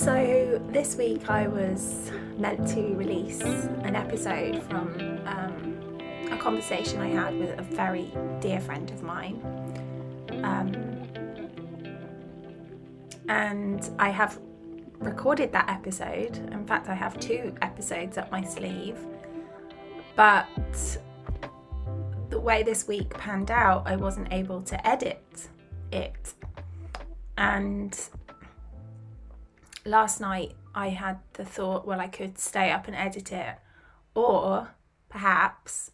So, this week I was meant to release an episode from um, a conversation I had with a very dear friend of mine. Um, and I have recorded that episode. In fact, I have two episodes up my sleeve. But the way this week panned out, I wasn't able to edit it. And last night I had the thought, well, I could stay up and edit it, or perhaps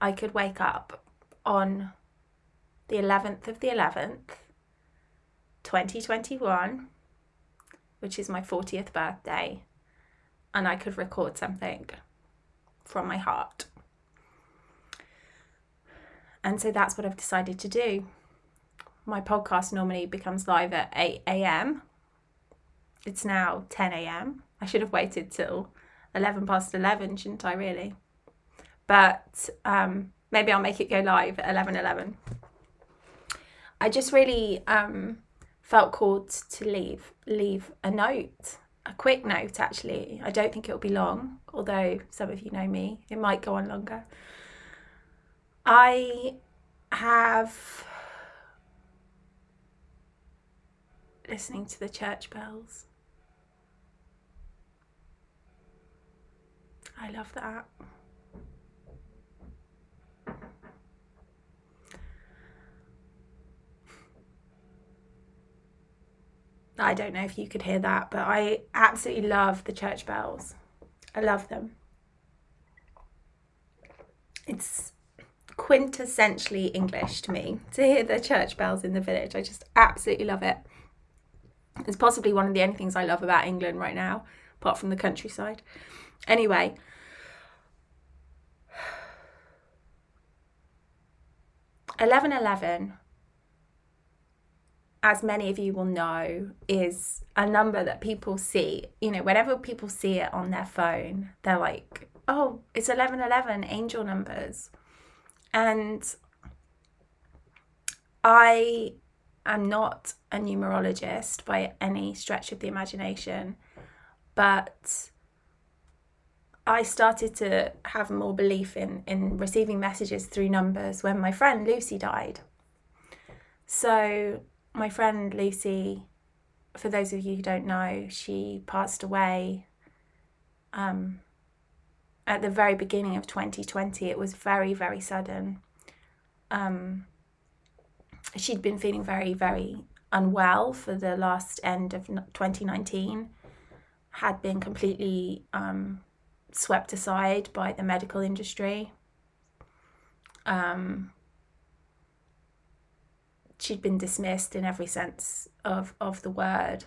I could wake up on the 11th of the 11th, 2021, which is my 40th birthday, and I could record something from my heart. And so that's what I've decided to do. My podcast normally becomes live at 8 a.m. It's now 10 a.m. I should have waited till 11 past 11, shouldn't I, really? But um, maybe I'll make it go live at 11 11. I just really um, felt called to leave leave a note, a quick note actually. I don't think it'll be long, although some of you know me, it might go on longer. I have listening to the church bells. I love that. I don't know if you could hear that, but I absolutely love the church bells. I love them. It's quintessentially English to me to hear the church bells in the village. I just absolutely love it. It's possibly one of the only things I love about England right now, apart from the countryside. Anyway, eleven eleven as many of you will know, is a number that people see. You know, whenever people see it on their phone, they're like, oh, it's 1111 angel numbers. And I am not a numerologist by any stretch of the imagination, but I started to have more belief in, in receiving messages through numbers when my friend Lucy died. So my friend Lucy, for those of you who don't know, she passed away um, at the very beginning of 2020. It was very, very sudden. Um, she'd been feeling very, very unwell for the last end of 2019, had been completely um, swept aside by the medical industry. Um, she'd been dismissed in every sense of of the word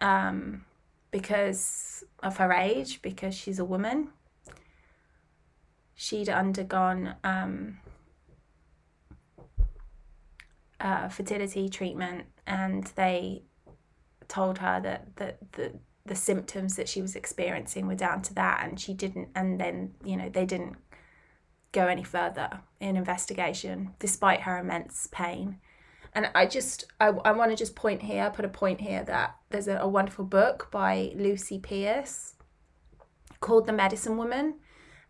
um, because of her age, because she's a woman. She'd undergone um, uh, fertility treatment, and they told her that that the the symptoms that she was experiencing were down to that, and she didn't. And then you know they didn't go any further in investigation, despite her immense pain. And I just, I, I want to just point here, put a point here that there's a, a wonderful book by Lucy Pearce called The Medicine Woman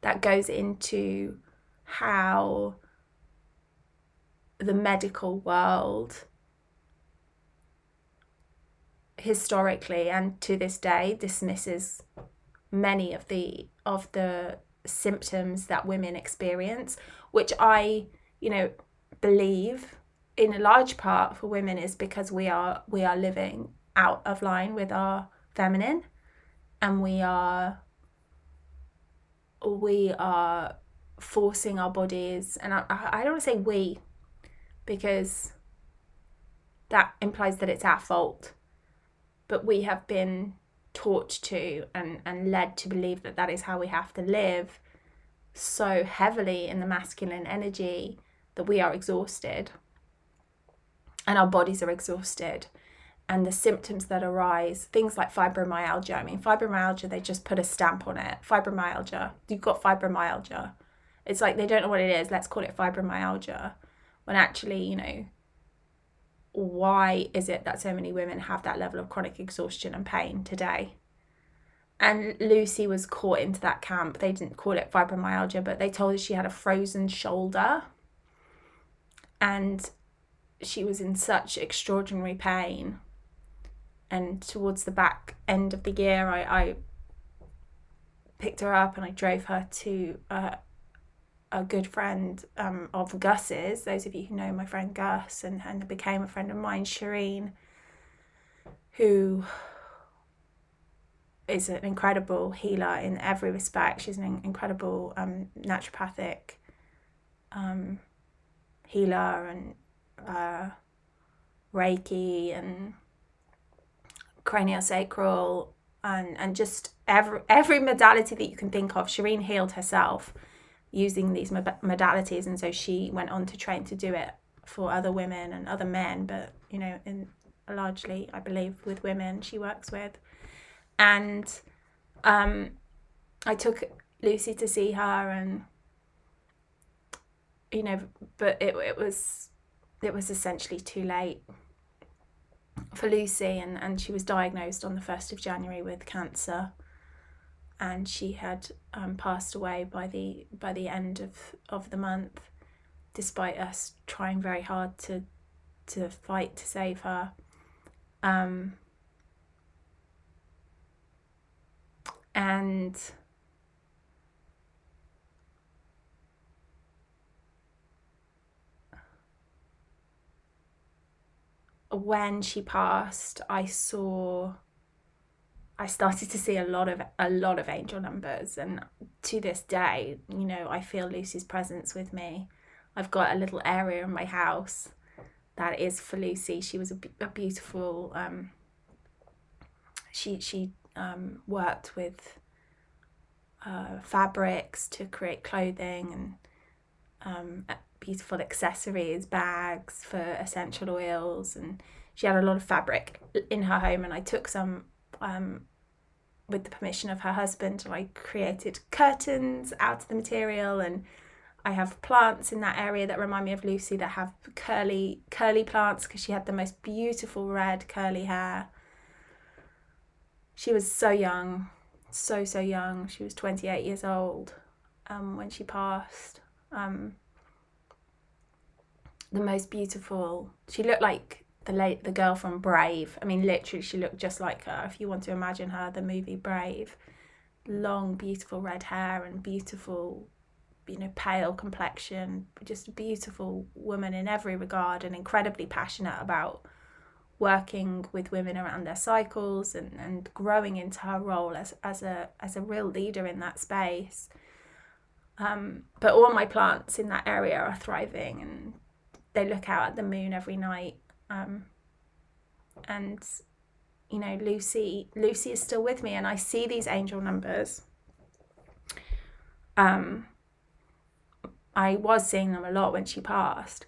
that goes into how the medical world historically and to this day dismisses many of the of the symptoms that women experience which i you know believe in a large part for women is because we are we are living out of line with our feminine and we are we are forcing our bodies and I, I don't want to say we because that implies that it's our fault but we have been taught to and, and led to believe that that is how we have to live so heavily in the masculine energy that we are exhausted and our bodies are exhausted and the symptoms that arise, things like fibromyalgia. I mean, fibromyalgia, they just put a stamp on it. Fibromyalgia, you've got fibromyalgia. It's like they don't know what it is, let's call it fibromyalgia. When actually, you know, why is it that so many women have that level of chronic exhaustion and pain today? And Lucy was caught into that camp. They didn't call it fibromyalgia, but they told her she had a frozen shoulder. And she was in such extraordinary pain. And towards the back end of the year, I, I picked her up and I drove her to uh, a good friend um, of Gus's. Those of you who know my friend Gus and, and became a friend of mine, Shireen, who is an incredible healer in every respect. She's an incredible um, naturopathic um, healer and uh, Reiki and craniosacral and and just every every modality that you can think of. Shireen healed herself using these modalities, and so she went on to train to do it for other women and other men, but you know, in largely, I believe, with women she works with, and um, I took Lucy to see her, and you know, but it it was it was essentially too late for Lucy, and, and she was diagnosed on the 1st of January with cancer. And she had um, passed away by the by the end of, of the month, despite us trying very hard to to fight to save her. Um, and when she passed, I saw I started to see a lot of a lot of angel numbers and to this day, you know, I feel Lucy's presence with me. I've got a little area in my house that is for Lucy. She was a, a beautiful um she she um worked with uh, fabrics to create clothing and um, beautiful accessories, bags for essential oils, and she had a lot of fabric in her home. And I took some um, with the permission of her husband, I created curtains out of the material. And I have plants in that area that remind me of Lucy that have curly curly plants because she had the most beautiful red curly hair. She was so young, so so young. She was 28 years old um, when she passed. Um, the most beautiful. She looked like the late the girl from Brave. I mean, literally, she looked just like her. If you want to imagine her, the movie Brave, long, beautiful red hair and beautiful, you know, pale complexion. Just a beautiful woman in every regard, and incredibly passionate about working with women around their cycles and, and growing into her role as, as a as a real leader in that space. Um, but all my plants in that area are thriving and they look out at the moon every night. Um, and you know, Lucy Lucy is still with me and I see these angel numbers. Um I was seeing them a lot when she passed.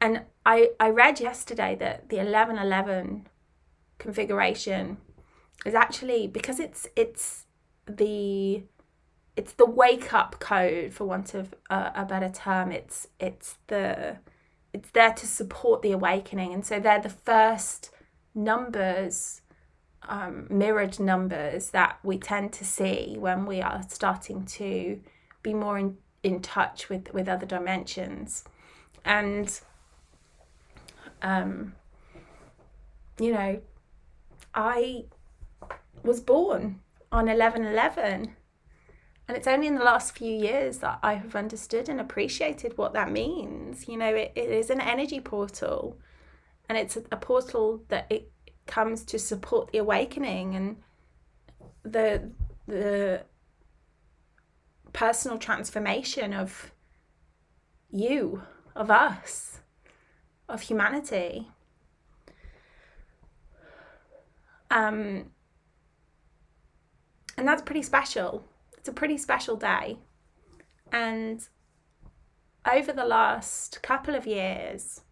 And I, I read yesterday that the 1111 configuration is actually because it's it's the it's the wake up code for want of a, a better term it's it's the it's there to support the awakening. And so they're the first numbers um, mirrored numbers that we tend to see when we are starting to be more in, in touch with with other dimensions. And um, you know i was born on 1111 and it's only in the last few years that I have understood and appreciated what that means. You know, it, it is an energy portal and it's a, a portal that it comes to support the awakening and the the personal transformation of you, of us, of humanity. Um, and that's pretty special it's a pretty special day. And over the last couple of years,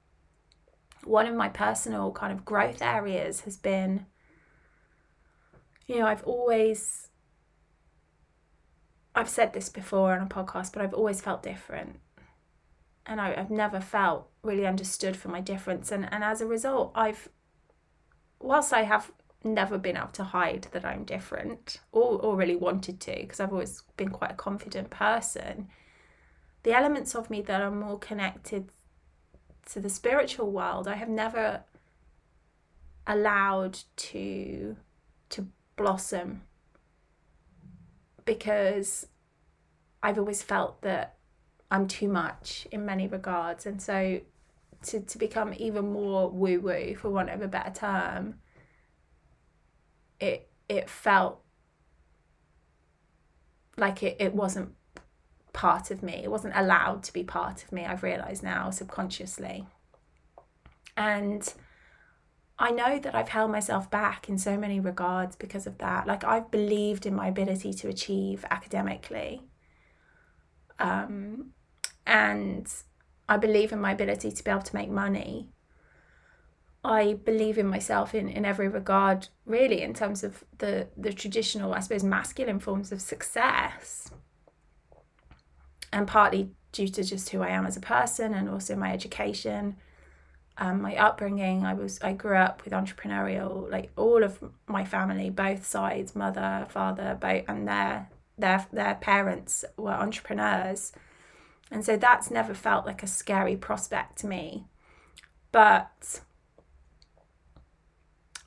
one of my personal kind of growth areas has been, you know, I've always, I've said this before on a podcast, but I've always felt different. and I, have never felt really understood for my difference. And, and as a result, I've, whilst I have never been able to hide that I'm different or, or really wanted to, because I've always been quite a confident person, the elements of me that are more connected to the spiritual world, I have never allowed to to blossom because I've always felt that I'm too much in many regards. And so to, to become even more woo woo, for want of a better term, it it felt like it, it wasn't part of me. It wasn't allowed to be part of me, I've realised now subconsciously. And I know that I've held myself back in so many regards because of that. Like I've believed in my ability to achieve academically. Um, and I believe in my ability to be able to make money. I believe in myself in, in every regard, really, in terms of the, the traditional, I suppose, masculine forms of success. And partly due to just who I am as a person and also my education um, my upbringing. I was i grew up with entrepreneurial like all of my family both sides mother father both and their their their parents were entrepreneurs. And so that's never felt like a scary prospect to me. But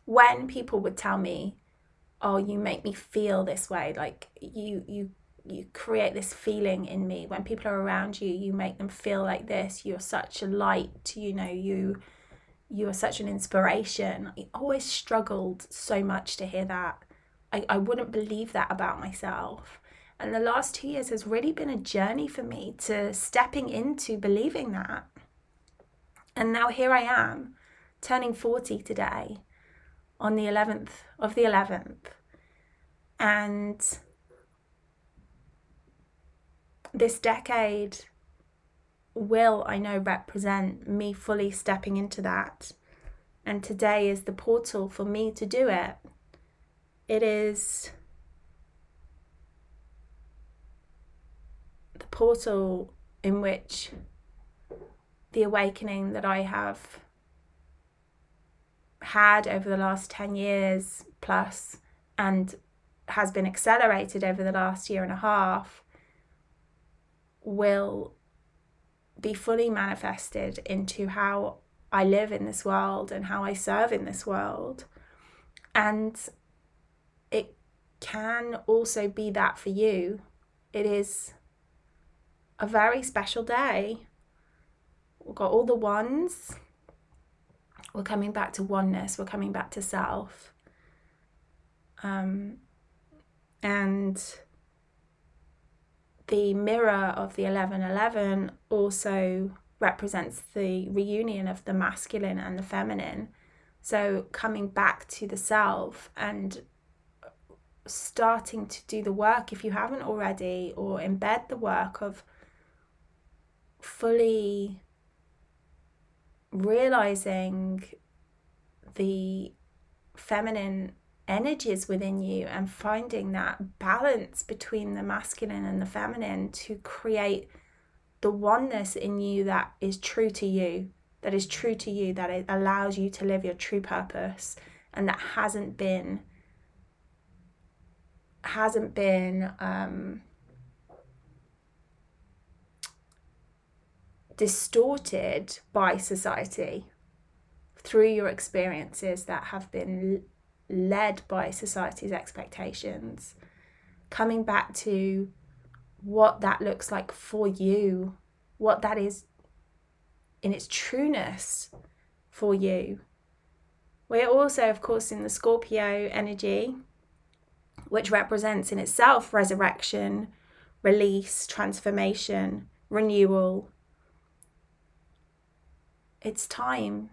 when people would tell me oh you make me feel this way like you you you create this feeling in me. When people are around you you make them feel like this. You're such a light you know you you are such an inspiration. I always struggled so much to hear that. I, I wouldn't believe that about myself. And the last two years has really been a journey for me to stepping into believing that. And now here i am turning 40 today on the 11th of the 11th and this decade will, I know, represent me fully stepping into that. And today is the portal for me to do it. It is the portal in which the awakening that I have had over the last 10 years plus and has been accelerated over the last year and a half will be fully manifested into how I live in this world and how I serve in this world. And it can also be that for you. It is a very special day. We've got all the ones. We're coming back to oneness. We're coming back to self. Um, and the mirror of the 1111 also represents the reunion of the masculine and the feminine. So coming back to the self and starting to do the work if you haven't already, or embed the work of fully realizing the feminine energies within you and finding that balance between the masculine and the feminine to create the oneness in you that is true to you, that is true to you, that it allows you to live your true purpose and that hasn't been hasn't been um, distorted by society through your experiences that have been led by society's expectations, coming back to what that looks like for you, what that is in its trueness for you. We're also, of course, in the Scorpio energy, which represents in itself resurrection, release, transformation, renewal. It's time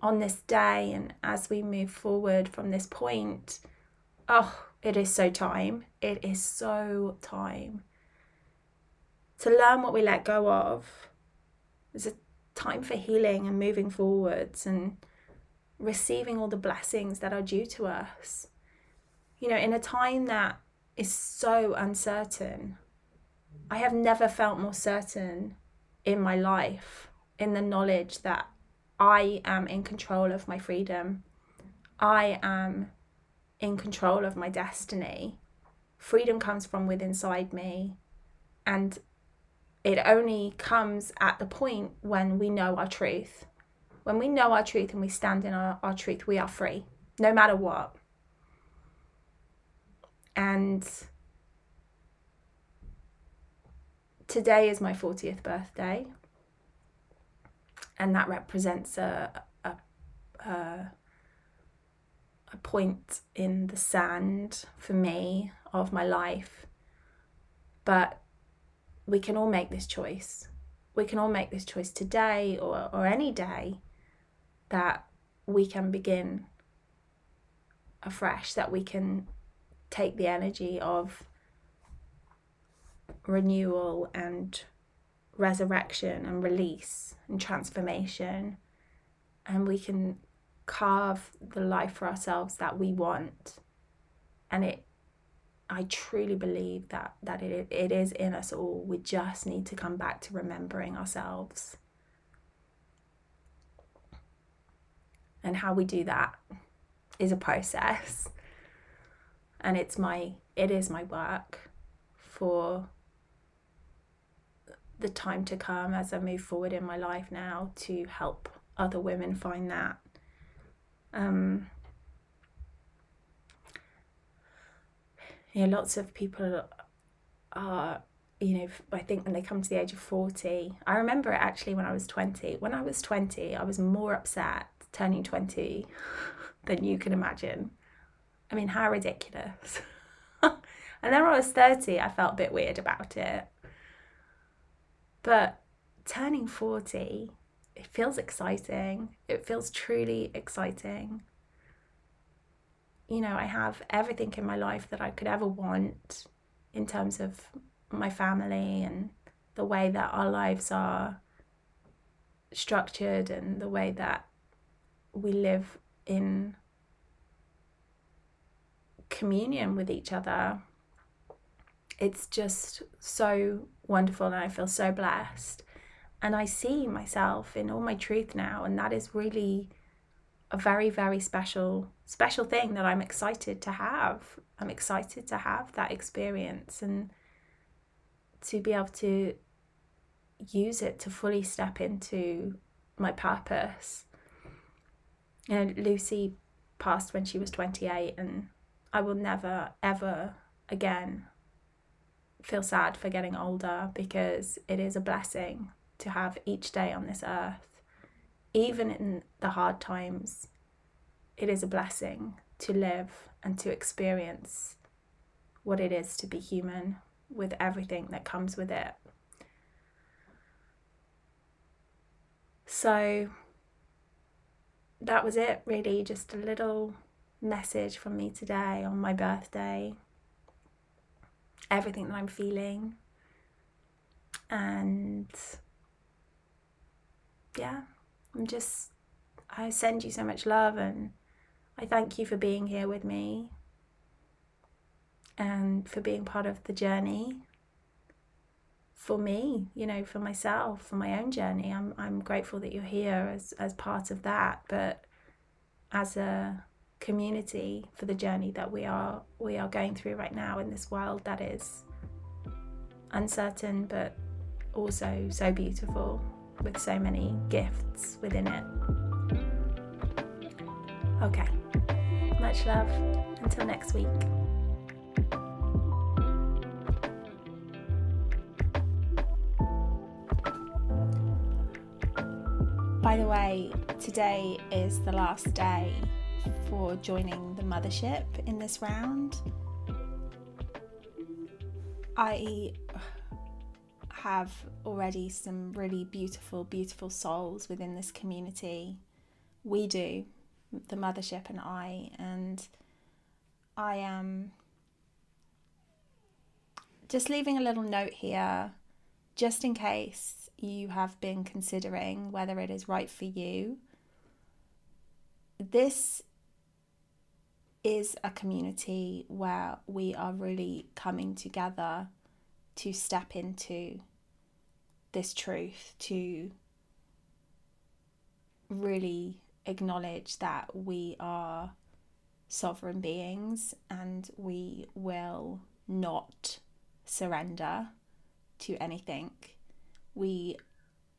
on this day and as we move forward from this point, oh, it is so time. It is so time to learn what we let go of. There's a time for healing and moving forwards and receiving all the blessings that are due to us. You know, in a time that is so uncertain, I have never felt more certain in my life in the knowledge that I am in control of my freedom. I am in control of my destiny. Freedom comes from within inside me. And it only comes at the point when we know our truth. When we know our truth and we stand in our, our truth, we are free, no matter what. And today is my 40th birthday and that represents a, a, a, a point in the sand for me of my life. But we can all make this choice. We can all make this choice today or, or any day that we can begin afresh, that we can take the energy of renewal and resurrection and release and transformation. And we can carve the life for ourselves that we want. And it I truly believe that that it, it is in us all. We just need to come back to remembering ourselves. And how we do that is a process. And it's my it is my work for the time to come as I move forward in my life now to help other women find that. Um, you know, lots of people are, you know, I think when they come to the age of 40, I remember it actually when I was 20. When I was 20, I was more upset turning 20 than you can imagine. I mean, how ridiculous. and then when I was 30, I felt a bit weird about it. But turning 40, it feels exciting. It feels truly exciting. You know, I have everything in my life that I could ever want in terms of my family and the way that our lives are structured and the way that we live in communion with each other it's just so wonderful and I feel so blessed. And I see myself in all my truth now, and that is really a very, very special, special thing that I'm excited to have. I'm excited to have that experience and to be able to use it to fully step into my purpose. You know, Lucy passed when she was 28, and I will never, ever again feel sad for getting older because it is a blessing to have each day on this earth. Even in the hard times, it is a blessing to live and to experience what it is to be human with everything that comes with it. So that was it, really, just a little message from me today on my birthday everything that I'm feeling. And yeah, I'm just, I send you so much love and I thank you for being here with me and for being part of the journey for me, you know, for myself, for my own journey. I'm I'm grateful that you're here as as part of that, but as a community for the journey that we are we are going through right now in this world that is uncertain but also so beautiful with so many gifts within it. Okay. Much love. Until next week. By the way, today is the last day for joining the mothership in this round. I have already some really beautiful, beautiful souls within this community. We do, the mothership and I, and I am just leaving a little note here just in case you have been considering whether it is right for you. This is a community where we are really coming together to step into this truth to really acknowledge that we are sovereign beings and we will not surrender to anything. We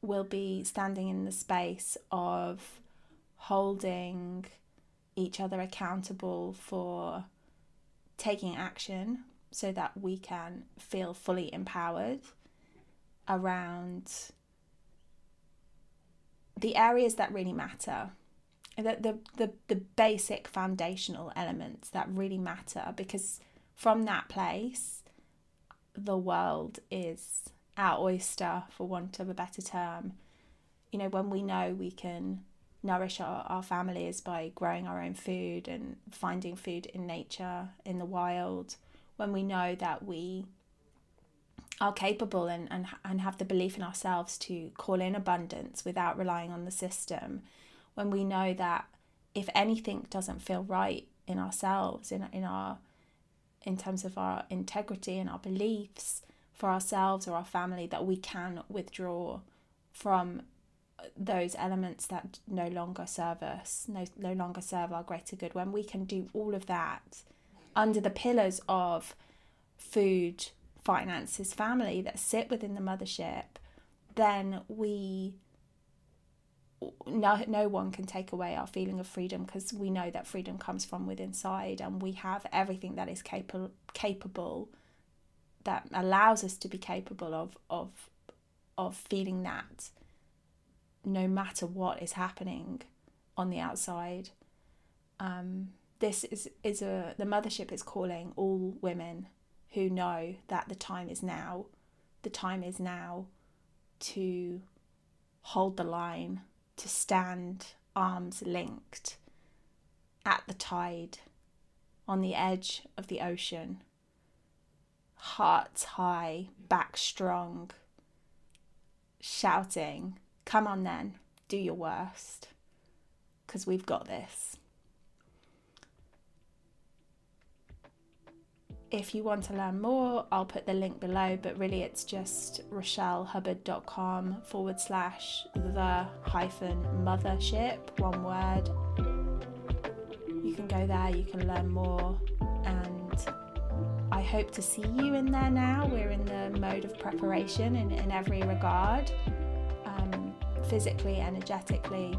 will be standing in the space of holding each other accountable for taking action so that we can feel fully empowered around the areas that really matter. The, the, the, the basic foundational elements that really matter because from that place the world is our oyster for want of a better term. You know when we know we can nourish our, our families by growing our own food and finding food in nature in the wild when we know that we are capable and, and, and have the belief in ourselves to call in abundance without relying on the system, when we know that if anything doesn't feel right in ourselves, in, in our in terms of our integrity and our beliefs for ourselves or our family, that we can withdraw from those elements that no longer serve us, no, no longer serve our greater good, when we can do all of that under the pillars of food, finances, family that sit within the mothership, then we no no one can take away our feeling of freedom because we know that freedom comes from within inside and we have everything that is capable capable that allows us to be capable of of of feeling that no matter what is happening on the outside um, this is is a the mothership is calling all women who know that the time is now. The time is now to hold the line, to stand arms linked at the tide, on the edge of the ocean, hearts high, back strong, shouting, Come on then, do your worst, because we've got this. If you want to learn more, I'll put the link below, but really it's just rochellehubbard.com forward slash the hyphen mothership, one word. You can go there, you can learn more, and I hope to see you in there now. We're in the mode of preparation in, in every regard, physically, energetically.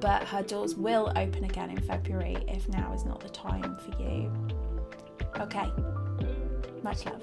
But her doors will open again in February if now is not the time for you. Okay. Much love.